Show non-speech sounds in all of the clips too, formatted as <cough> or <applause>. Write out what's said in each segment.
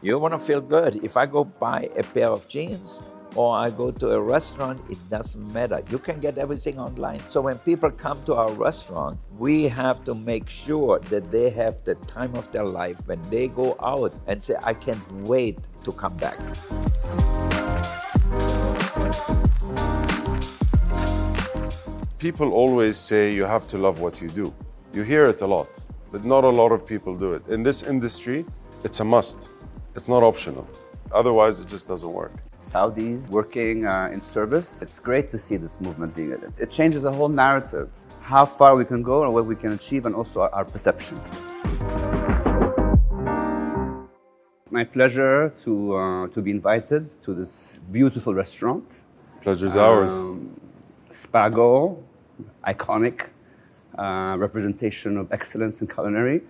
You want to feel good. If I go buy a pair of jeans or I go to a restaurant, it doesn't matter. You can get everything online. So when people come to our restaurant, we have to make sure that they have the time of their life when they go out and say, I can't wait to come back. People always say you have to love what you do. You hear it a lot, but not a lot of people do it. In this industry, it's a must. It's not optional. Otherwise, it just doesn't work. Saudis working uh, in service. It's great to see this movement being it. It changes the whole narrative, how far we can go and what we can achieve, and also our, our perception. My pleasure to, uh, to be invited to this beautiful restaurant. Pleasure's ours. Um, Spago, iconic uh, representation of excellence in culinary.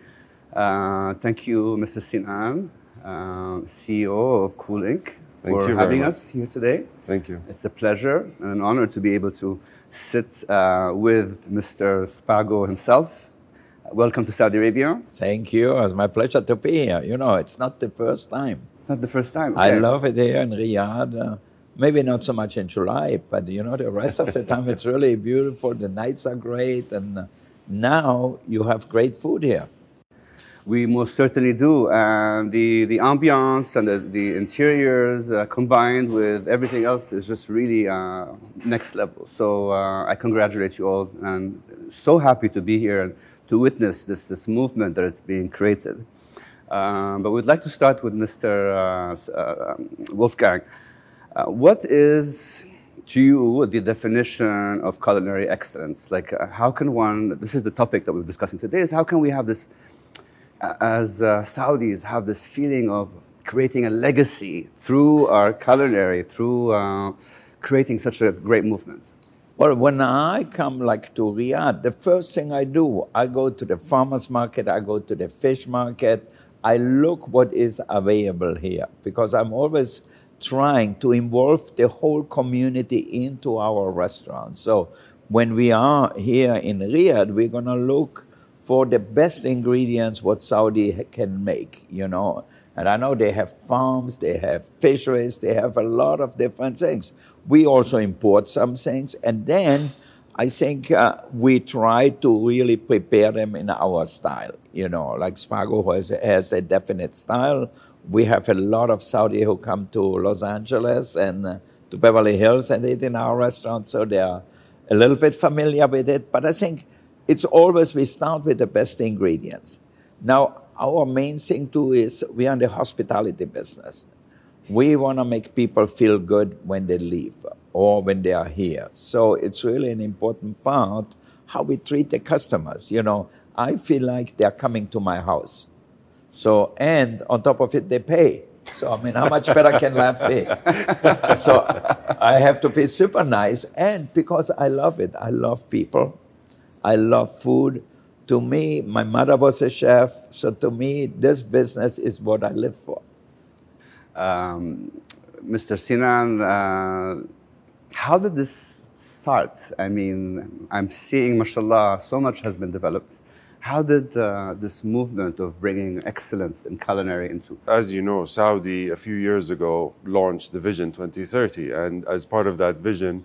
Uh, thank you, Mr. Sinan, uh, CEO of Cool Inc., Thank for you very having us here today. Thank you. It's a pleasure and an honor to be able to sit uh, with Mr. Spago himself. Welcome to Saudi Arabia. Thank you. It's my pleasure to be here. You know, it's not the first time. It's not the first time. I love it here in Riyadh. Uh, maybe not so much in July, but you know, the rest of the time it's really beautiful. The nights are great, and uh, now you have great food here. We most certainly do. And the, the ambiance and the, the interiors uh, combined with everything else is just really uh, next level. So uh, I congratulate you all and so happy to be here and to witness this, this movement that is being created. Um, but we'd like to start with Mr. Uh, uh, um, Wolfgang. Uh, what is to you the definition of culinary excellence? Like, how can one? This is the topic that we're discussing today. Is how can we have this as uh, Saudis have this feeling of creating a legacy through our culinary, through uh, creating such a great movement? Well, when I come like to Riyadh, the first thing I do, I go to the farmers market, I go to the fish market, I look what is available here because I'm always trying to involve the whole community into our restaurant. So when we are here in Riyadh, we're gonna look for the best ingredients what Saudi can make, you know. And I know they have farms, they have fisheries, they have a lot of different things. We also import some things, and then I think uh, we try to really prepare them in our style. You know, like Spago has, has a definite style. We have a lot of Saudi who come to Los Angeles and uh, to Beverly Hills and eat in our restaurant, so they are a little bit familiar with it. But I think it's always we start with the best ingredients. Now, our main thing too is we are in the hospitality business. We want to make people feel good when they leave or when they are here. So it's really an important part how we treat the customers. You know, I feel like they're coming to my house. So, and on top of it, they pay. So, I mean, how much better can life be? so, I have to be super nice. And because I love it, I love people, I love food. To me, my mother was a chef. So, to me, this business is what I live for. Um, Mr. Sinan, uh, how did this start? I mean, I'm seeing, mashallah, so much has been developed. How did uh, this movement of bringing excellence in culinary into? As you know, Saudi a few years ago launched the Vision 2030, and as part of that vision,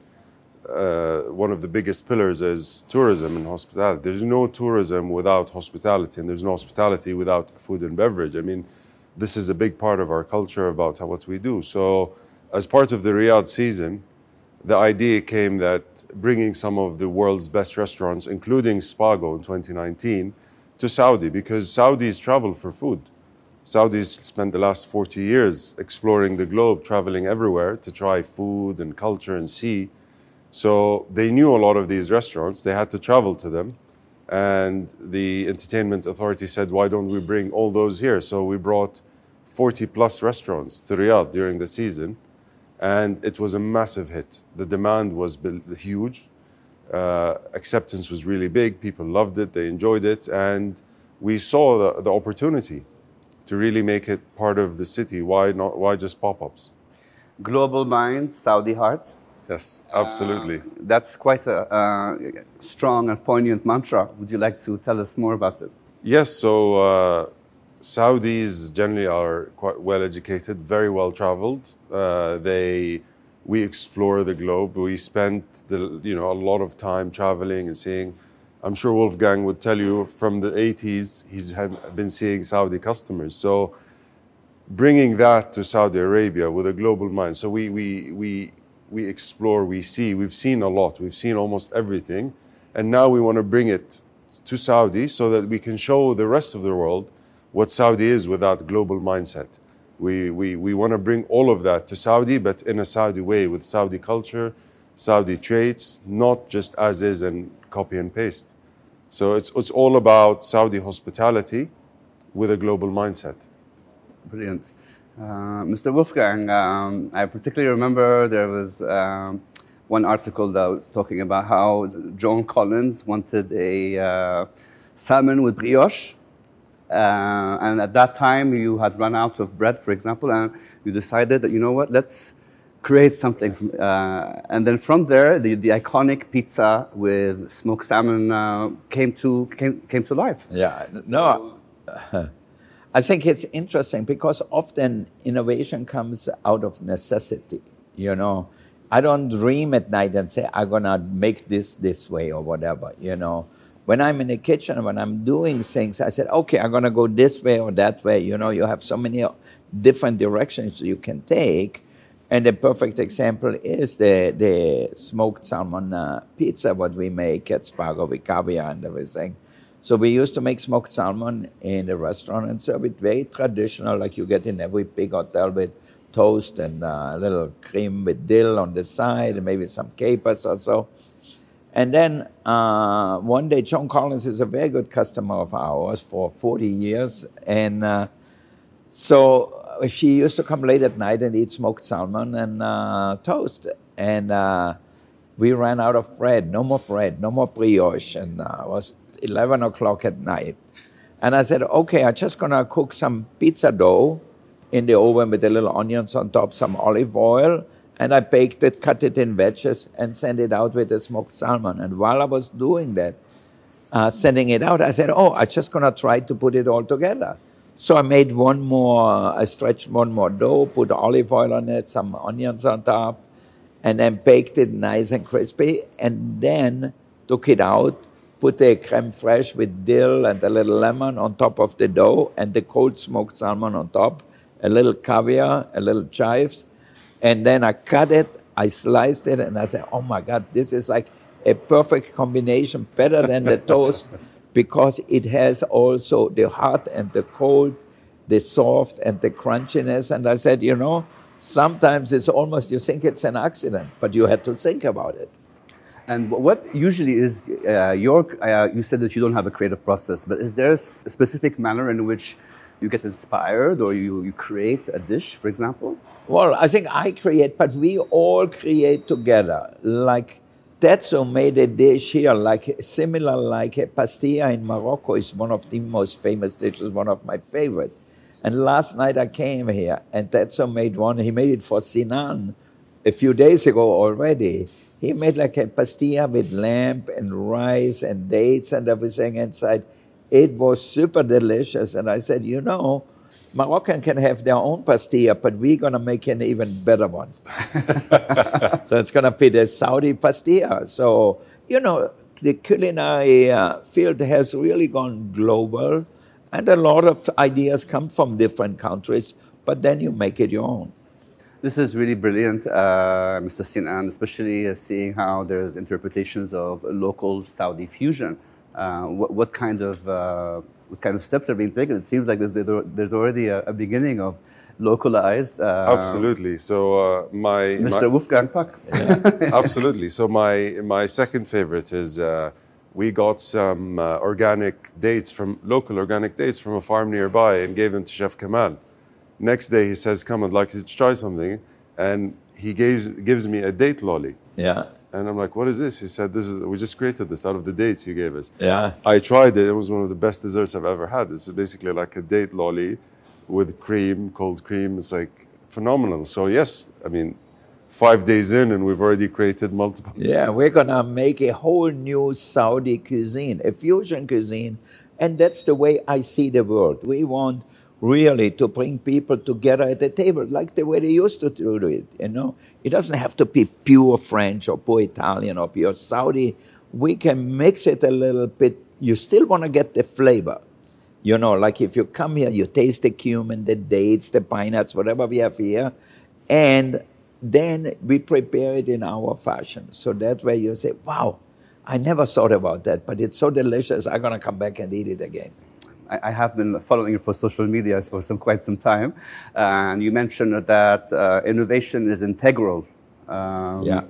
uh, one of the biggest pillars is tourism and hospitality. There's no tourism without hospitality, and there's no hospitality without food and beverage. I mean, this is a big part of our culture about how, what we do. So, as part of the Riyadh season, the idea came that bringing some of the world's best restaurants, including Spago in 2019, to Saudi because Saudis travel for food. Saudis spent the last 40 years exploring the globe, traveling everywhere to try food and culture and see. So they knew a lot of these restaurants, they had to travel to them. And the entertainment authority said, why don't we bring all those here? So we brought 40 plus restaurants to Riyadh during the season and it was a massive hit. The demand was huge, uh, acceptance was really big. People loved it, they enjoyed it, and we saw the, the opportunity to really make it part of the city. Why not? Why just pop-ups? Global Minds, Saudi heart. Yes, absolutely. That's quite a uh, strong and poignant mantra. Would you like to tell us more about it? Yes, so uh, Saudis generally are quite well educated, very well traveled. Uh, they, we explore the globe. We spend the, you know, a lot of time traveling and seeing. I'm sure Wolfgang would tell you from the 80s, he's been seeing Saudi customers. So bringing that to Saudi Arabia with a global mind. So we, we, we, we explore, we see, we've seen a lot, we've seen almost everything. And now we want to bring it to Saudi so that we can show the rest of the world what Saudi is with that global mindset. We, we, we want to bring all of that to Saudi, but in a Saudi way, with Saudi culture, Saudi traits, not just as is and copy and paste. So it's, it's all about Saudi hospitality with a global mindset. Brilliant. Uh, Mr. Wolfgang, um, I particularly remember there was um, one article that was talking about how Joan Collins wanted a uh, salmon with brioche uh, and at that time, you had run out of bread, for example, and you decided that, you know what, let's create something. From, uh, and then from there, the, the iconic pizza with smoked salmon uh, came, to, came, came to life. Yeah, no, <laughs> I think it's interesting because often innovation comes out of necessity, you know. I don't dream at night and say, I'm going to make this this way or whatever, you know when I'm in the kitchen, when I'm doing things, I said, okay, I'm going to go this way or that way. You know, you have so many different directions you can take. And the perfect example is the, the smoked salmon uh, pizza, what we make at Spago with caviar and everything. So we used to make smoked salmon in the restaurant and serve it very traditional, like you get in every big hotel with toast and uh, a little cream with dill on the side and maybe some capers or so. And then uh, one day, Joan Collins is a very good customer of ours for 40 years. And uh, so she used to come late at night and eat smoked salmon and uh, toast. And uh, we ran out of bread, no more bread, no more brioche. And uh, it was 11 o'clock at night. And I said, okay, I'm just to cook some pizza dough in the oven with a little onions on top, some olive oil, and I baked it, cut it in wedges, and sent it out with the smoked salmon. And while I was doing that, uh, sending it out, I said, "Oh, I'm just gonna try to put it all together." So I made one more. I stretched one more dough, put olive oil on it, some onions on top, and then baked it nice and crispy. And then took it out, put a creme fraiche with dill and a little lemon on top of the dough, and the cold smoked salmon on top, a little caviar, a little chives and then I cut it, I sliced it, and I said, oh my God, this is like a perfect combination, better than the toast, <laughs> because it has also the hot and the cold, the soft and the crunchiness. And I said, you know, sometimes it's almost you think it's an accident, but you had to think about it. And what usually is uh, your, uh, you said that you don't have a creative process, but is there a specific manner in which you get inspired or you, you create a dish, for example? Well, I think I create, but we all create together. Like Tetsu made a dish here, like similar like a pastilla in Morocco is one of the most famous dishes, one of my favorite. And last night I came here and Tetsu made one. He made it for Sinan a few days ago already. He made like a pastilla with lamb and rice and dates and everything inside. It was super delicious. And I said, you know, Moroccan can have their own pastilla, but we're going to make an even better one. <laughs> so it's going to be the Saudi pastilla. So, you know, the culinary uh, field has really gone global, and a lot of ideas come from different countries, but then you make it your own. This is really brilliant, uh, Mr. Sinan, especially uh, seeing how there's interpretations of local Saudi fusion. Uh, what, what, kind of uh, what kind of steps are being taken? It seems like there's, there's already a, a beginning of localized. Uh, absolutely. So uh, my Mr. My, Wolfgang Puck's. Yeah. <laughs> absolutely. So my my second favorite is uh, we got some uh, organic dates from local organic dates from a farm nearby and gave them to Chef Kamal. Next day he says, "Come, I'd like you to try something," and he gives gives me a date lolly. Yeah. And I'm like, what is this? He said, this is, we just created this out of the dates you gave us. Yeah. I tried it. It was one of the best desserts I've ever had. It's basically like a date lolly with cream, cold cream. It's like phenomenal. So, yes, I mean, five days in and we've already created multiple. Yeah, we're going to make a whole new Saudi cuisine, a fusion cuisine And that's the way I see the world. We want really to bring people together at the table, like the way they used to do it. You know, it doesn't have to be pure French or pure Italian or pure Saudi. We can mix it a little bit. You still want to get the flavor. You know, like if you come here, you taste the cumin, the dates, the pine nuts, whatever we have here, and then we prepare it in our fashion. So that way you say, wow, I never thought about that, but it's so delicious, I'm gonna come back and eat it again. I, have been following you for social media for some quite some time, and you mentioned that uh, innovation is integral. Um, yeah.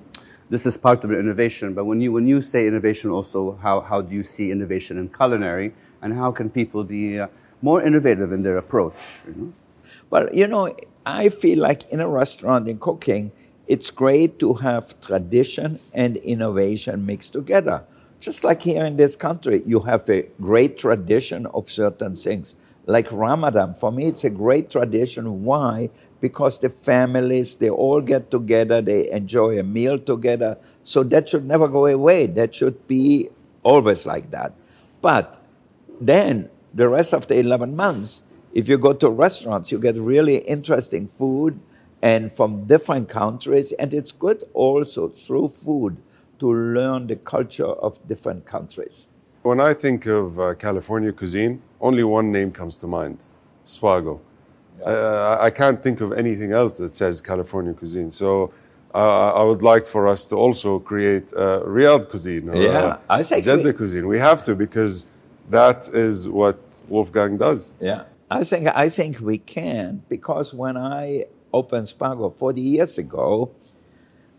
This is part of the innovation, but when you when you say innovation, also how how do you see innovation in culinary, and how can people be uh, more innovative in their approach? You know? Well, you know, I feel like in a restaurant in cooking, it's great to have tradition and innovation mixed together. Just like here in this country, you have a great tradition of certain things. Like Ramadan, for me, it's a great tradition. Why? Because the families, they all get together, they enjoy a meal together. So that should never go away. That should be always like that. But then the rest of the 11 months, if you go to restaurants, you get really interesting food and from different countries. And it's good also through food to learn the culture of different countries. When I think of uh, California cuisine, only one name comes to mind Spago. Yeah. Uh, I can't think of anything else that says California cuisine. So uh, I would like for us to also create uh, Riyadh cuisine or yeah, I think Jeddah we, cuisine. We have to because that is what Wolfgang does. Yeah, I think I think we can because when I opened Spago 40 years ago,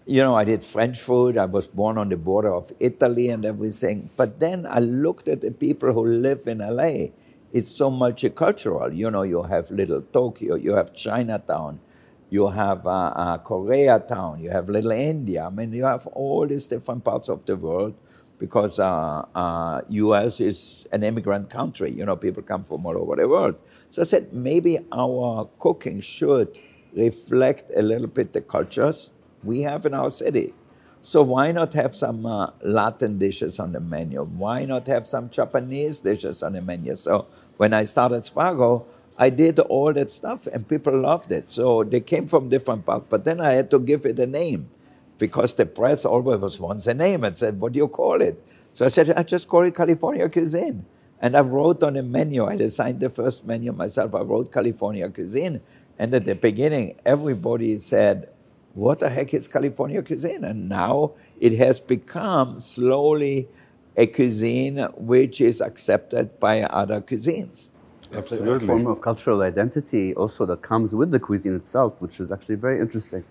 you know, I did French food. I was born on the border of Italy and everything. But then I looked at the people who live in LA. It's so multicultural. You know, you have Little Tokyo, you have Chinatown, you have uh, uh, Koreatown, you have Little India. I mean, you have all these different parts of the world because uh, U.S. uh, is an immigrant country. You know, people come from all over the world. So I said maybe our cooking should reflect a little bit the cultures we have in our city. So why not have some uh, Latin dishes on the menu? Why not have some Japanese dishes on the menu? So when I started Spago, I did all that stuff and people loved it. So they came from different parts, but then I had to give it a name because the press always wants a name and said, what do you call it? So I said, I just call it California cuisine. And I wrote on the menu, I designed the first menu myself, I wrote California cuisine. And at the beginning, everybody said, what the heck is California cuisine? And now it has become slowly a cuisine which is accepted by other cuisines. Absolutely. A form of cultural identity also that comes with the cuisine itself, which is actually very interesting.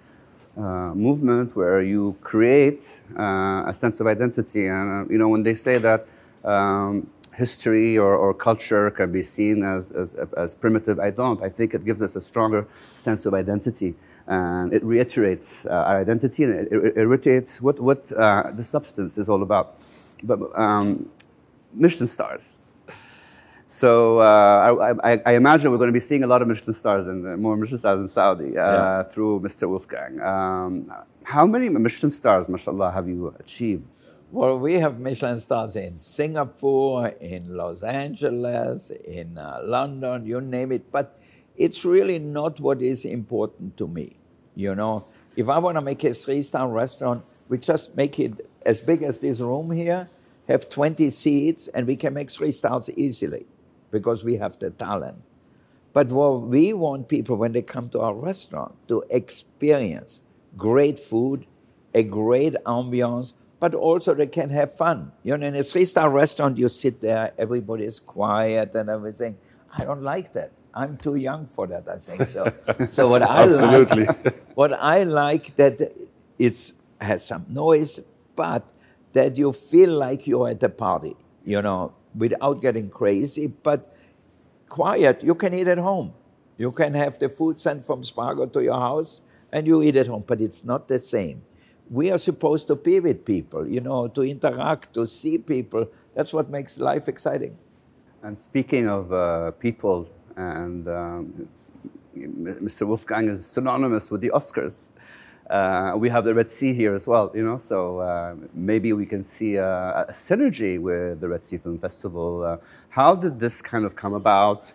Uh, movement where you create uh, a sense of identity. And, uh, you know, when they say that um, history or, or, culture can be seen as, as, as primitive, I don't. I think it gives us a stronger sense of identity and it reiterates uh, our identity and it, it, it reiterates what, what uh, the substance is all about. But um, Michelin stars. So uh, I, I, imagine we're going to be seeing a lot of Michelin stars and uh, more Michelin stars in Saudi uh, yeah. through Mr. Wolfgang. Um, how many Michelin stars, mashallah, have you achieved? Well, we have Michelin stars in Singapore, in Los Angeles, in uh, London, you name it. But it's really not what is important to me. You know, if I want to make a three-star restaurant, we just make it as big as this room here, have 20 seats, and we can make three stars easily because we have the talent. But what we want people when they come to our restaurant to experience great food, a great ambiance, but also they can have fun. You know, in a three-star restaurant, you sit there, everybody is quiet and everything. I don't like that. I'm too young for that, I think. So, <laughs> so what I Absolutely. like, <laughs> what I like that it has some noise, but that you feel like you're at a party, you know, without getting crazy, but quiet. You can eat at home. You can have the food sent from Spago to your house and you eat at home, but it's not the same. We are supposed to be with people, you know, to interact, to see people. That's what makes life exciting. And speaking of uh, people, and um, Mr. Wolfgang is synonymous with the Oscars. Uh, we have the Red Sea here as well, you know, so uh, maybe we can see a, a, synergy with the Red Sea Film Festival. Uh, how did this kind of come about?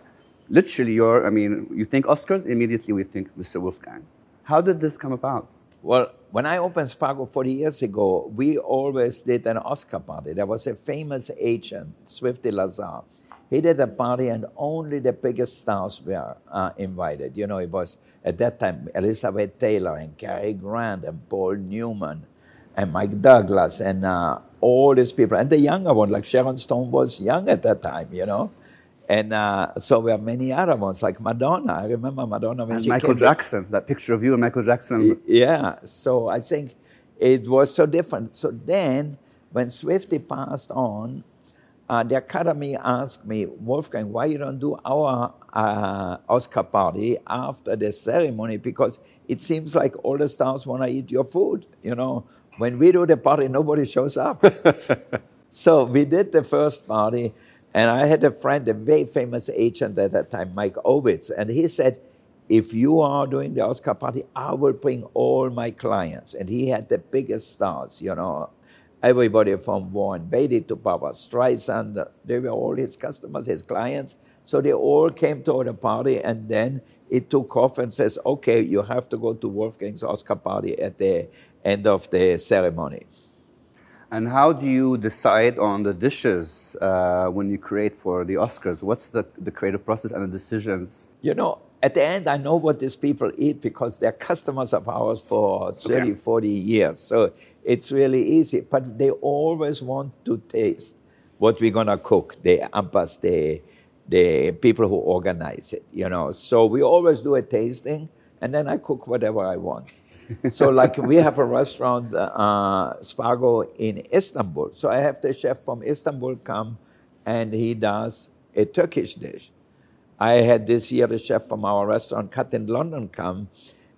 Literally, your, I mean, you think Oscars, immediately we think Mr. Wolfgang. How did this come about? Well, when I opened Spago 40 years ago, we always did an Oscar party. There was a famous agent, Swifty Lazar. He did a party, and only the biggest stars were uh, invited. You know, it was at that time Elizabeth Taylor and Cary Grant and Paul Newman and Mike Douglas and uh, all these people. And the younger one, like Sharon Stone, was young at that time, you know. And uh, so there are many other ones, like Madonna. I remember Madonna when and she Michael Jackson, that picture of you and Michael Jackson. Yeah, so I think it was so different. So then, when Swifty passed on, uh, the Academy asked me, Wolfgang, why you don't do our uh, Oscar party after the ceremony? Because it seems like all the stars want to eat your food. You know, when we do the party, nobody shows up. <laughs> so we did the first party and I had a friend, a very famous agent at that time, Mike Ovitz, and he said, if you are doing the Oscar party, I will bring all my clients. And he had the biggest stars, you know, everybody from Warren Beatty to Barbra Streisand. They were all his customers, his clients. So they all came to the party, and then it took off and says, okay, you have to go to Wolfgang's Oscar party at the end of the ceremony. And how do you decide on the dishes uh, when you create for the Oscars? What's the, the creative process and the decisions? You know, at the end, I know what these people eat because they're customers of ours for 30, okay. 40 years. So it's really easy. But they always want to taste what we're going to cook, the AMPAS, the, the people who organize it, you know. So we always do a tasting, and then I cook whatever I want <laughs> so like we have a restaurant, uh, Spago in Istanbul. So I have the chef from Istanbul come and he does a Turkish dish. I had this year a chef from our restaurant Cut in London come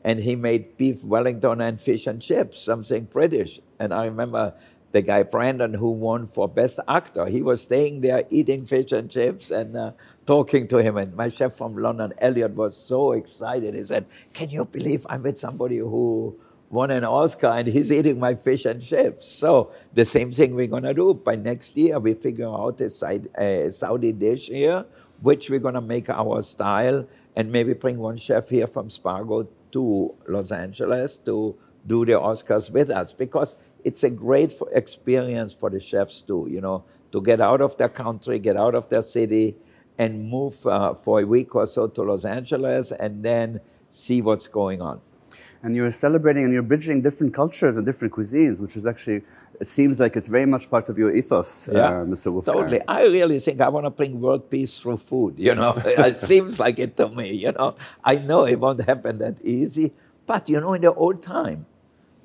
and he made beef Wellington and fish and chips, something British. And I remember the guy Brendan who won for best actor. He was staying there eating fish and chips and uh, talking to him. And my chef from London, Elliot, was so excited. He said, "Can you believe I'm with somebody who won an Oscar and he's eating my fish and chips?" So the same thing we're gonna do. By next year, we figure out a Saudi dish here, which we're gonna make our style, and maybe bring one chef here from Spago to Los Angeles to do the Oscars with us because it's a great experience for the chefs too, you know, to get out of their country, get out of their city, and move uh, for a week or so to Los Angeles and then see what's going on. And you're celebrating and you're bridging different cultures and different cuisines, which is actually, it seems like it's very much part of your ethos, yeah, uh, Mr. Wolfgang. Totally. I really think I want to bring world peace through food, you know. <laughs> it seems like it to me, you know. I know it won't happen that easy, but, you know, in the old time,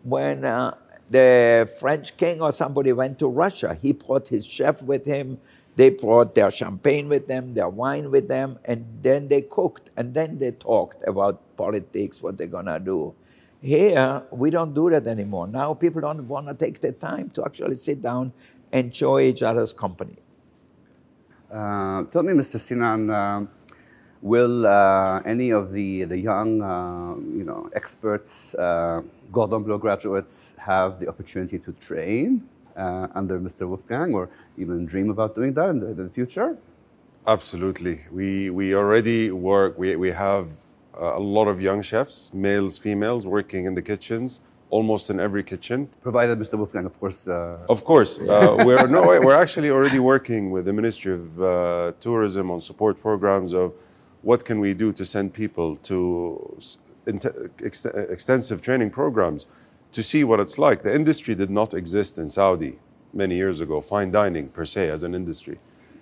when uh, the French king or somebody went to Russia. He brought his chef with him. They brought their champagne with them, their wine with them, and then they cooked and then they talked about politics, what they're gonna do. Here, we don't do that anymore. Now people don't want to take the time to actually sit down, and enjoy each other's company. Uh, tell me, Mr. Sinan, uh, will uh, any of the, the young uh, you know, experts uh, Cordon Bleu graduates have the opportunity to train uh, under Mr. Wolfgang or even dream about doing that in the, in the future? Absolutely. We, we already work, we, we have a lot of young chefs, males, females, working in the kitchens almost in every kitchen. Provided Mr. Wolfgang, of course. Uh... Of course. Uh, we're, no, <laughs> we're actually already working with the Ministry of uh, Tourism on support programs of what can we do to send people to ex extensive training programs to see what it's like. The industry did not exist in Saudi many years ago, fine dining per se as an industry.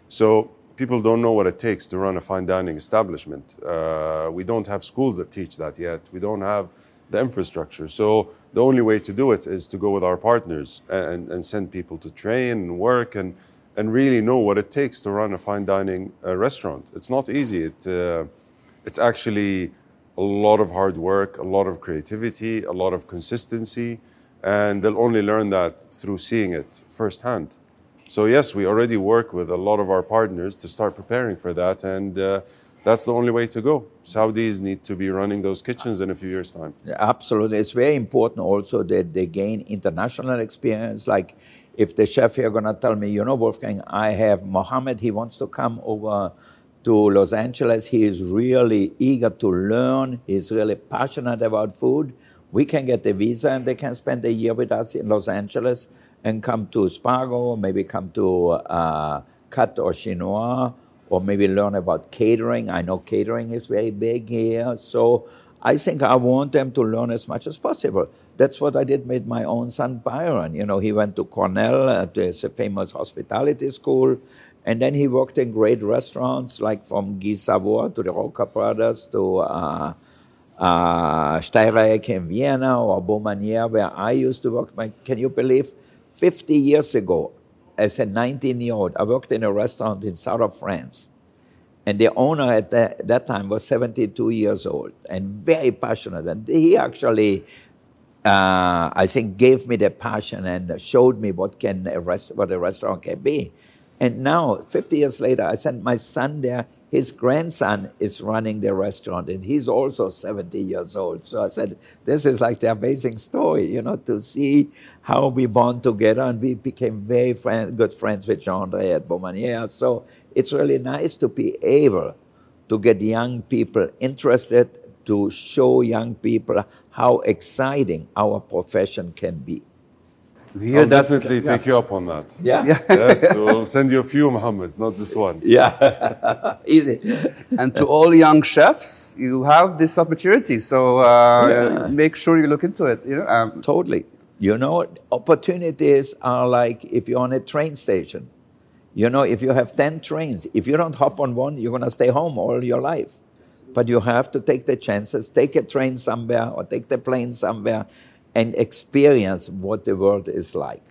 So people don't know what it takes to run a fine dining establishment. Uh, we don't have schools that teach that yet. We don't have the infrastructure. So the only way to do it is to go with our partners and, and send people to train and work and, and really know what it takes to run a fine dining uh, restaurant. It's not easy. It, uh, it's actually a lot of hard work, a lot of creativity, a lot of consistency, and they'll only learn that through seeing it firsthand. So yes, we already work with a lot of our partners to start preparing for that, and uh, that's the only way to go. Saudis need to be running those kitchens in a few years' time. Absolutely. It's very important also that they gain international experience. Like if the chef here gonna tell me, you know, Wolfgang, I have Mohammed, he wants to come over to Los Angeles. He is really eager to learn. He's really passionate about food. We can get the visa and they can spend a year with us in Los Angeles and come to Spago, maybe come to uh, Cut or Chinois, or maybe learn about catering. I know catering is very big here. So I think I want them to learn as much as possible. That's what I did with my own son Byron. You know, he went to Cornell, It's a famous hospitality school, and then he worked in great restaurants like from Guy Savoy to the Roca Brothers to uh, uh, Steirereck in Vienna or Baumanière, where I used to work. Can you believe 50 years ago, as a 19 year old, I worked in a restaurant in south of France. And the owner at that, that time was 72 years old and very passionate. And he actually, uh, I think, gave me the passion and showed me what, can a rest, what a restaurant can be. And now, 50 years later, I sent my son there his grandson is running the restaurant and he's also 70 years old. So I said, this is like the amazing story, you know, to see how we bond together and we became very friend, good friends with Jean-André at Baumanière. So it's really nice to be able to get young people interested, to show young people how exciting our profession can be. I'll definitely take you up on that. Yeah. yeah. yes, <laughs> we'll send you a few Mohammeds, not just one. Yeah. <laughs> Easy. And to all young chefs, you have this opportunity. So uh, yeah. make sure you look into it. You know? Um, totally. You know, opportunities are like if you're on a train station. You know, if you have 10 trains, if you don't hop on one, you're going to stay home all your life. But you have to take the chances, take a train somewhere or take the plane somewhere and experience what the world is like.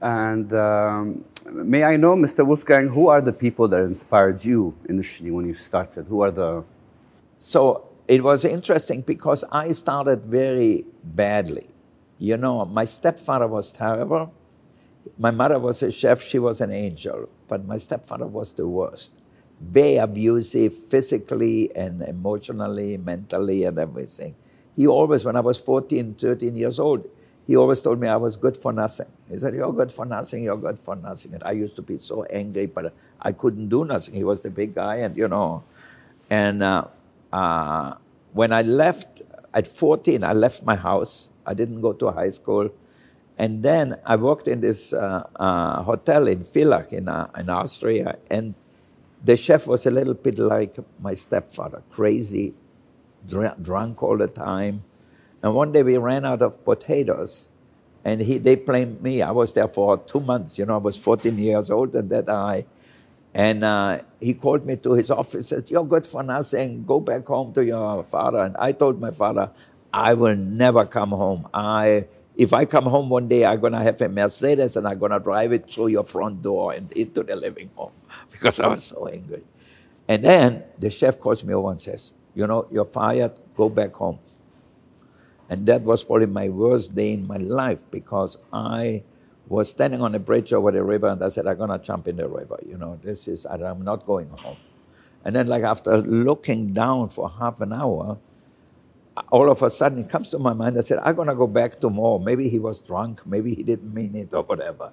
And um, may I know, Mr. Wolfgang, who are the people that inspired you initially when you started? Who are the. So it was interesting because I started very badly. You know, my stepfather was terrible. My mother was a chef, she was an angel, but my stepfather was the worst. Very abusive physically and emotionally, mentally, and everything he always, when I was 14, 13 years old, he always told me I was good for nothing. He said, You're good for nothing, you're good for nothing. And I used to be so angry, but I couldn't do nothing. He was the big guy, and you know. And uh, uh, when I left at 14, I left my house. I didn't go to high school. And then I worked in this uh, uh hotel in Villach in, uh, in Austria. And the chef was a little bit like my stepfather, crazy, drunk all the time. And one day we ran out of potatoes, and he, they blamed me. I was there for two months. You know, I was 14 years old, and that I. And uh, he called me to his office. Said, "You're good for nothing. Go back home to your father." And I told my father, "I will never come home. I, if I come home one day, I'm gonna have a Mercedes and I'm gonna drive it through your front door and into the living room <laughs> because I was so angry." And then the chef calls me over and says, you know, you're fired, go back home. And that was probably my worst day in my life because I was standing on a bridge over the river and I said, I'm going to jump in the river. You know, this is, I'm not going home. And then, like, after looking down for half an hour, all of a sudden it comes to my mind. I said, I'm going to go back tomorrow. Maybe he was drunk. Maybe he didn't mean it or whatever.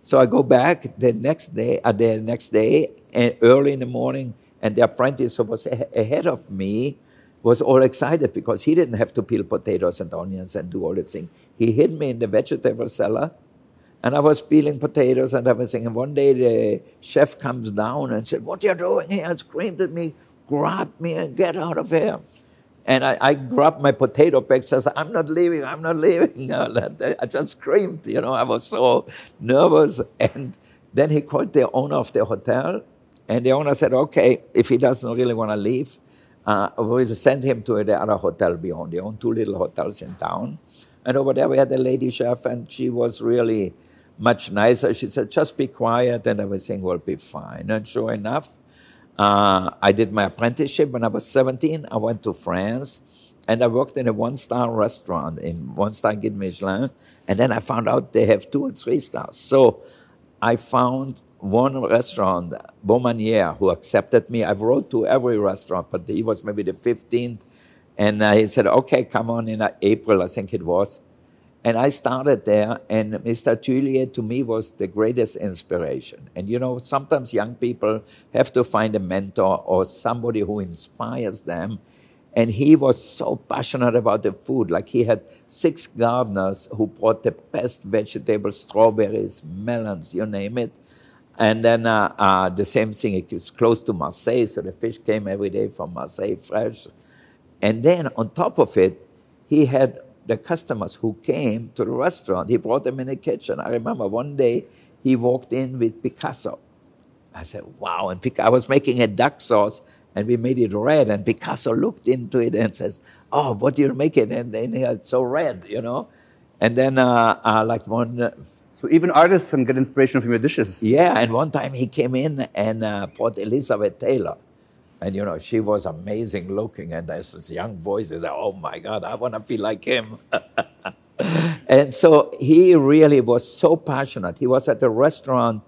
So I go back the next day, uh, the next day, and early in the morning, and the apprentice who was ahead of me was all excited because he didn't have to peel potatoes and onions and do all the thing. He hid me in the vegetable cellar, and I was peeling potatoes and everything. And one day the chef comes down and said, "What are you doing here?" And screamed at me, grab me, and get out of here. And I, I grabbed my potato bag, says, I'm not leaving, I'm not leaving. <laughs> I just screamed, you know, I was so nervous. And then he called the owner of the hotel and the owner said, okay, if he doesn't really want to leave, uh, we'll send him to the other hotel beyond. They own two little hotels in town. And over there we had a lady chef, and she was really much nicer. She said, just be quiet and everything will be fine. And sure enough, uh, I did my apprenticeship when I was 17. I went to France and I worked in a one star restaurant in one star Guide Michelin. And then I found out they have two and three stars. So I found one restaurant, Baumanière, who accepted me. I wrote to every restaurant, but he was maybe the 15th. And uh, he said, okay, come on in April, I think it was. And I started there, and Mr. Thuillier to me was the greatest inspiration. And you know, sometimes young people have to find a mentor or somebody who inspires them. And he was so passionate about the food. Like he had six gardeners who brought the best vegetables, strawberries, melons, you name it. And then uh, uh, the same thing, it was close to Marseille, so the fish came every day from Marseille fresh. And then on top of it, he had the customers who came to the restaurant, he brought them in the kitchen. I remember one day he walked in with Picasso. I said, wow. And I was making a duck sauce and we made it red. And Picasso looked into it and says, oh, what do you make it? And then it's so red, you know? And then, uh, uh, like one. So even artists can get inspiration from your dishes. Yeah, and one time he came in and uh, brought Elizabeth Taylor. And you know, she was amazing looking, and there's this young voice said, "Oh my God, I want to be like him." <laughs> and so he really was so passionate. He was at the restaurant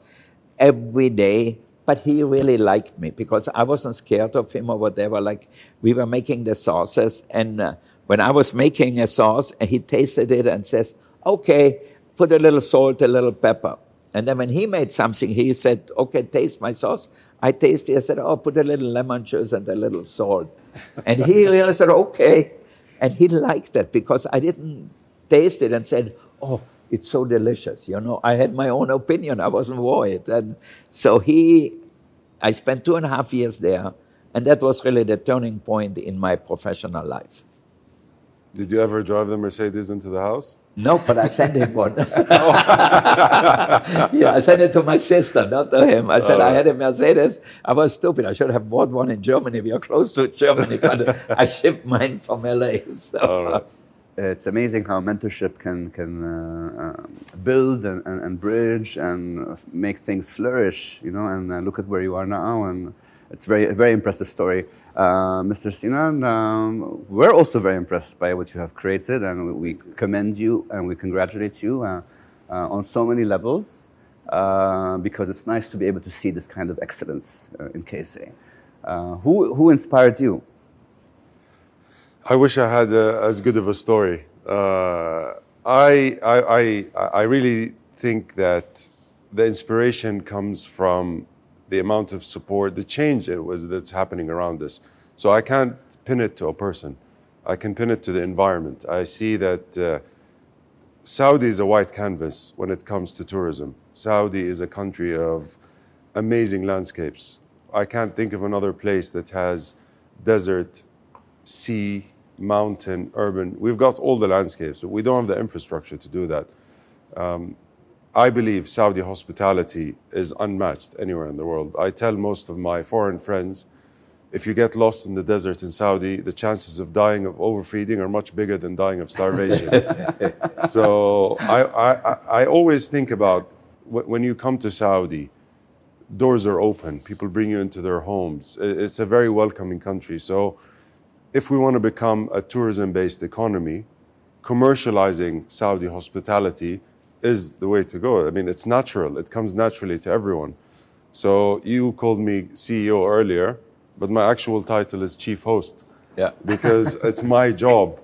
every day, but he really liked me because I wasn't scared of him or whatever. Like we were making the sauces, and uh, when I was making a sauce, he tasted it and says, "Okay, put a little salt, a little pepper." And then when he made something, he said, okay, taste my sauce. I tasted, I said, oh, put a little lemon juice and a little salt. And he <laughs> really said, okay. And he liked it because I didn't taste it and said, oh, it's so delicious. You know, I had my own opinion. I wasn't worried. And so he, I spent two and a half years there. And that was really the turning point in my professional life. Did you ever drive the Mercedes into the house? No, but I sent him one. <laughs> yeah, I sent it to my sister, not to him. I said I had a Mercedes. I was stupid. I should have bought one in Germany. We are close to Germany, but <laughs> I shipped mine from LA. So. It's amazing how mentorship can can uh, uh, build and, and, and, bridge and make things flourish. You know, and uh, look at where you are now and it's very, a very impressive story. Uh, Mr. Sinan, um, we're also very impressed by what you have created, and we commend you and we congratulate you uh, uh, on so many levels uh, because it's nice to be able to see this kind of excellence uh, in KSA. Uh, who, who inspired you? I wish I had as good of a story. I, I, I, I really think that the inspiration comes from the amount of support, the change it was that's happening around us. So I can't pin it to a person. I can pin it to the environment. I see that uh, Saudi is a white canvas when it comes to tourism. Saudi is a country of amazing landscapes. I can't think of another place that has desert, sea, mountain, urban. We've got all the landscapes, but we don't have the infrastructure to do that. Um, I believe Saudi hospitality is unmatched anywhere in the world. I tell most of my foreign friends if you get lost in the desert in Saudi, the chances of dying of overfeeding are much bigger than dying of starvation. <laughs> so I, I, I always think about when you come to Saudi, doors are open, people bring you into their homes. It's a very welcoming country. So if we want to become a tourism based economy, commercializing Saudi hospitality is the way to go. I mean, it's natural, it comes naturally to everyone. So you called me CEO earlier, but my actual title is chief host. Yeah. <laughs> because it's my job,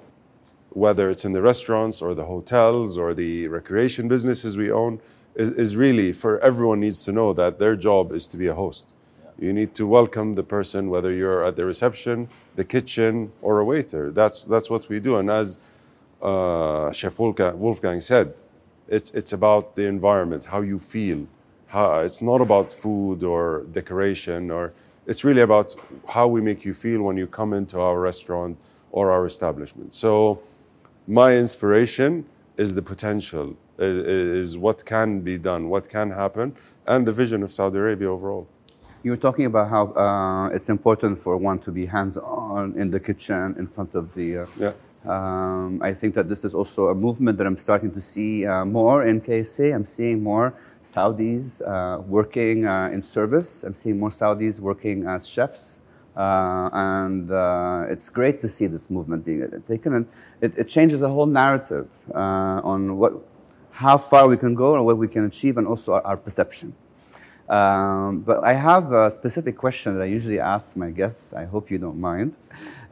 whether it's in the restaurants or the hotels or the recreation businesses we own, is, is really for everyone needs to know that their job is to be a host. Yeah. You need to welcome the person, whether you're at the reception, the kitchen, or a waiter. That's, that's what we do. And as uh, Chef Wolfgang said, it's, it's about the environment, how you feel. How, it's not about food or decoration, or it's really about how we make you feel when you come into our restaurant or our establishment. So, my inspiration is the potential, is, what can be done, what can happen, and the vision of Saudi Arabia overall. You were talking about how uh, it's important for one to be hands on in the kitchen in front of the. Uh, yeah um, I think that this is also a movement that I'm starting to see uh, more in KSA. I'm seeing more Saudis uh, working uh, in service. I'm seeing more Saudis working as chefs. Uh, and uh, it's great to see this movement being taken. And it, it changes the whole narrative uh, on what, how far we can go and what we can achieve, and also our, our perception. Um, but I have a specific question that I usually ask my guests. I hope you don't mind.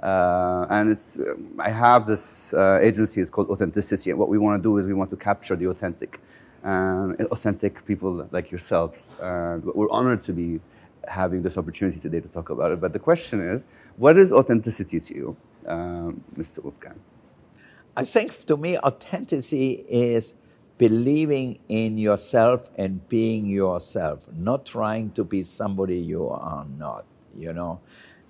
Uh, and it's, um, I have this uh, agency, it's called Authenticity. And what we want to do is we want to capture the authentic, uh, authentic people like yourselves. We're honored to be having this opportunity today to talk about it. But the question is, what is authenticity to you, um, Mr. Wolfgang? I think to me, authenticity is believing in yourself and being yourself, not trying to be somebody you are not, you know.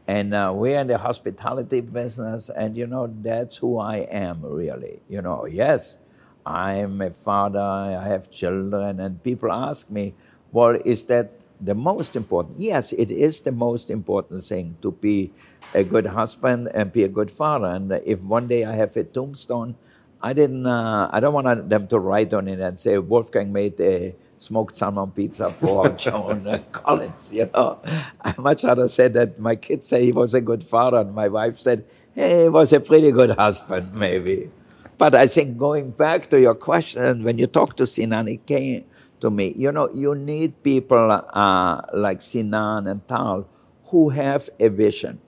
And uh, we're in the hospitality business, and you know, that's who I am really. You know, yes, I'm a father, I have children, and people ask me, well, is that the most important? Yes, it is the most important thing to be a good husband and be a good father. And if one day I have a tombstone, I didn't. Uh, I don't want them to write on it and say Wolfgang made a smoked salmon pizza for <laughs> Joan Collins. You know, I much rather say that my kids say he was a good father, and my wife said, "Hey, he was a pretty good husband, maybe." But I think going back to your question, when you talk to Sinan, it came to me. You know, you need people uh, like Sinan and Tal who have a vision,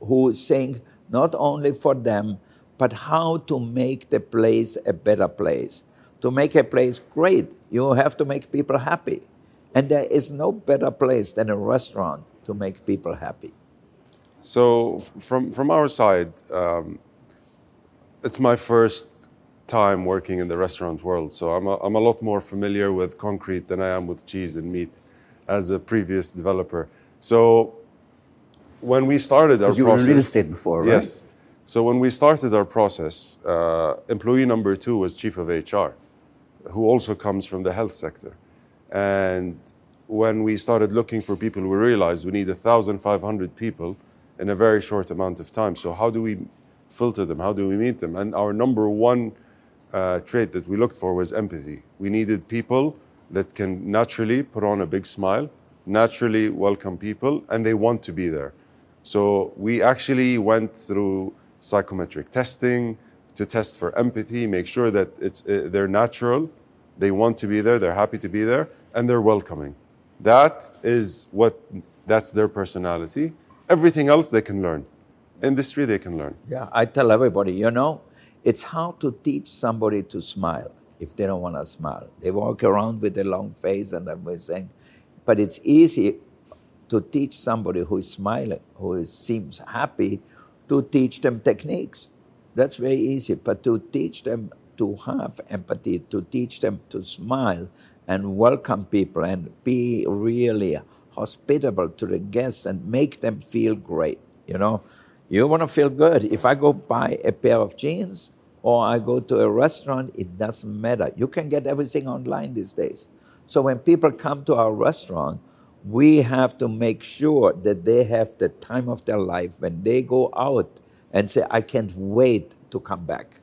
who think not only for them but how to make the place a better place. To make a place great, you have to make people happy. And there is no better place than a restaurant to make people happy. So, from, from our side, um, it's my first time working in the restaurant world. So, I'm a, I'm a lot more familiar with concrete than I am with cheese and meat as a previous developer. So, when we started our you process. were in real estate before, right? Yes. So when we started our process, uh, employee number two was chief of HR, who also comes from the health sector. And when we started looking for people, we realized we need 1,500 people in a very short amount of time. So how do we filter them? How do we meet them? And our number one uh, trait that we looked for was empathy. We needed people that can naturally put on a big smile, naturally welcome people, and they want to be there. So we actually went through psychometric testing to test for empathy, make sure that it's, uh, they're natural, they want to be there, they're happy to be there, and they're welcoming. That is what, that's their personality. Everything else they can learn. Industry they can learn. Yeah, I tell everybody, you know, it's hard to teach somebody to smile if they don't want to smile. They walk around with a long face and everything. But it's easy to teach somebody who is smiling, who is, seems happy, to teach them techniques. That's very easy. But to teach them to have empathy, to teach them to smile and welcome people and be really hospitable to the guests and make them feel great. You know, you want to feel good. If I go buy a pair of jeans or I go to a restaurant, it doesn't matter. You can get everything online these days. So when people come to our restaurant, we have to make sure that they have the time of their life when they go out and say, I can't wait to come back.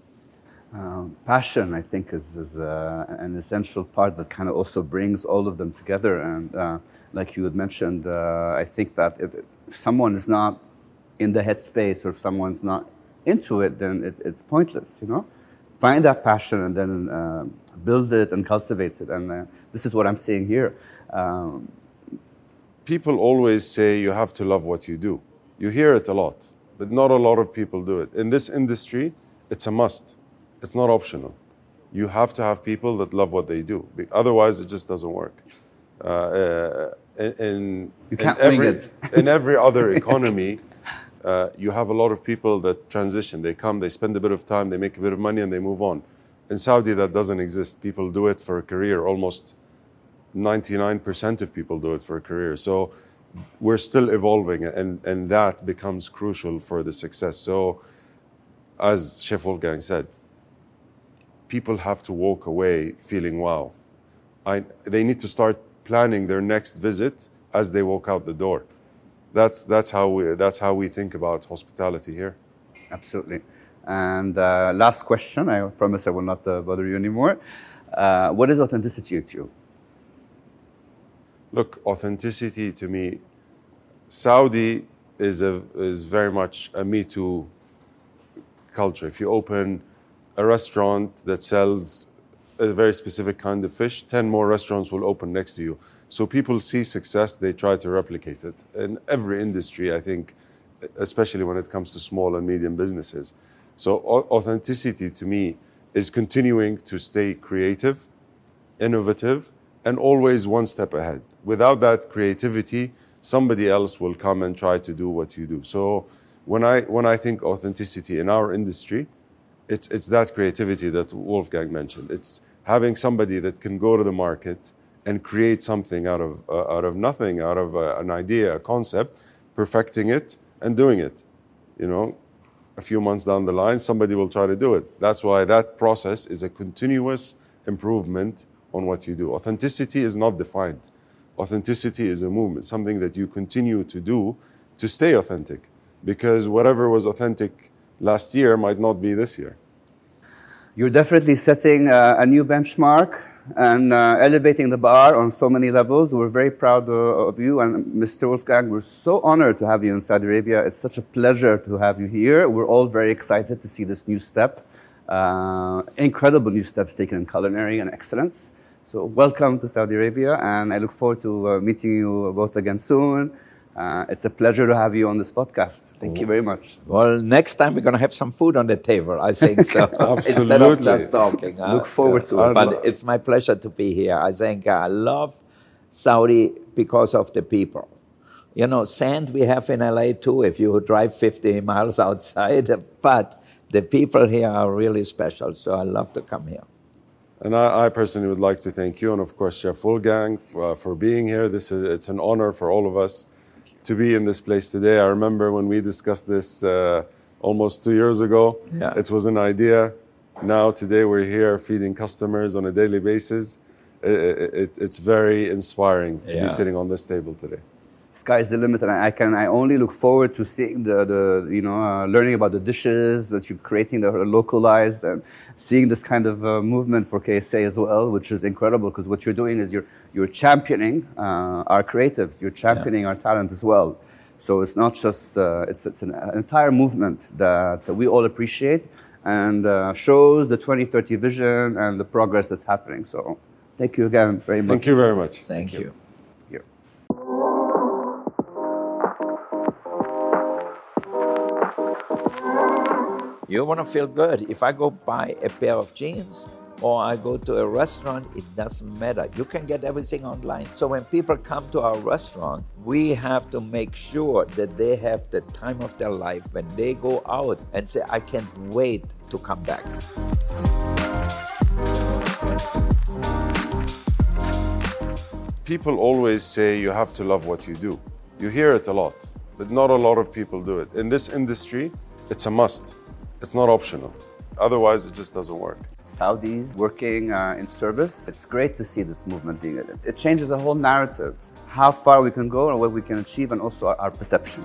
Um, passion, I think, is, is uh, an essential part that kind of also brings all of them together. And uh, like you had mentioned, uh, I think that if, if, someone is not in the headspace or if someone's not into it, then it, it's pointless, you know? Find that passion and then uh, build it and cultivate it. And uh, this is what I'm seeing here. Um, people always say you have to love what you do. You hear it a lot, but not a lot of people do it. In this industry, it's a must. It's not optional. You have to have people that love what they do. Otherwise, it just doesn't work. Uh, uh in, you can't in every, it. <laughs> in every other <laughs> economy, uh, you have a lot of people that transition. They come, they spend a bit of time, they make a bit of money, and they move on. In Saudi, that doesn't exist. People do it for a career almost 99% of people do it for a career. So we're still evolving, and, and that becomes crucial for the success. So, as Chef Wolfgang said, people have to walk away feeling wow. I, they need to start planning their next visit as they walk out the door. That's, that's, how, we, that's how we think about hospitality here. Absolutely. And uh, last question, I promise I will not uh, bother you anymore. Uh, what is authenticity to you? Look, authenticity to me, Saudi is, a, is very much a Me Too culture. If you open a restaurant that sells a very specific kind of fish, 10 more restaurants will open next to you. So people see success, they try to replicate it. In every industry, I think, especially when it comes to small and medium businesses. So authenticity to me is continuing to stay creative, innovative, and always one step ahead. Without that creativity, somebody else will come and try to do what you do. So when I when I think authenticity in our industry, it's it's that creativity that Wolfgang mentioned. It's having somebody that can go to the market and create something out of uh, out of nothing, out of uh, an idea, a concept, perfecting it and doing it. You know, a few months down the line, somebody will try to do it. That's why that process is a continuous improvement on what you do. Authenticity is not defined. Authenticity is a movement, something that you continue to do to stay authentic. Because whatever was authentic last year might not be this year. You're definitely setting uh, a new benchmark and uh, elevating the bar on so many levels. We're very proud uh, of you and Mr. Wolfgang. We're so honored to have you in Saudi Arabia. It's such a pleasure to have you here. We're all very excited to see this new step. Uh, incredible new steps taken in culinary and excellence. So welcome to Saudi Arabia, and I look forward to uh, meeting you both again soon. Uh, it's a pleasure to have you on this podcast. Thank you very much. Well, next time we're going to have some food on the table, I think so. <laughs> Instead of just talking. Look forward to it. But it's my pleasure to be here. I think I love Saudi because of the people. You know, sand we have in LA too, if you drive 50 miles <laughs> outside, but the people here are really special, so I love to come here. And I, I, personally would like to thank you and, of course, Chef Wolfgang for, uh, for being here. This is, it's an honor for all of us to be in this place today. I remember when we discussed this uh, almost two years ago. Yeah. It was an idea. Now, today, we're here feeding customers on a daily basis. It, it, it's very inspiring to yeah. be sitting on this table today sky's the limit, and I, can I only look forward to seeing the, the you know uh, learning about the dishes that you're creating that are localized and seeing this kind of uh, movement for KSA as well, which is incredible because what you're doing is you're you're championing uh, our creative, you're championing yeah. our talent as well. So it's not just uh, it's it's an entire movement that, that we all appreciate and uh, shows the 2030 vision and the progress that's happening. So thank you again very much. Thank you very much. Thank, thank you. you. You want to feel good. If I go buy a pair of jeans or I go to a restaurant, it doesn't matter. You can get everything online. So when people come to our restaurant, we have to make sure that they have the time of their life when they go out and say, I can't wait to come back. People always say you have to love what you do. You hear it a lot, but not a lot of people do it. In this industry, it's a must. It's not optional. Otherwise, it just doesn't work. Saudis working uh, in service. It's great to see this movement being it. It changes the whole narrative, how far we can go and what we can achieve, and also our, our perception.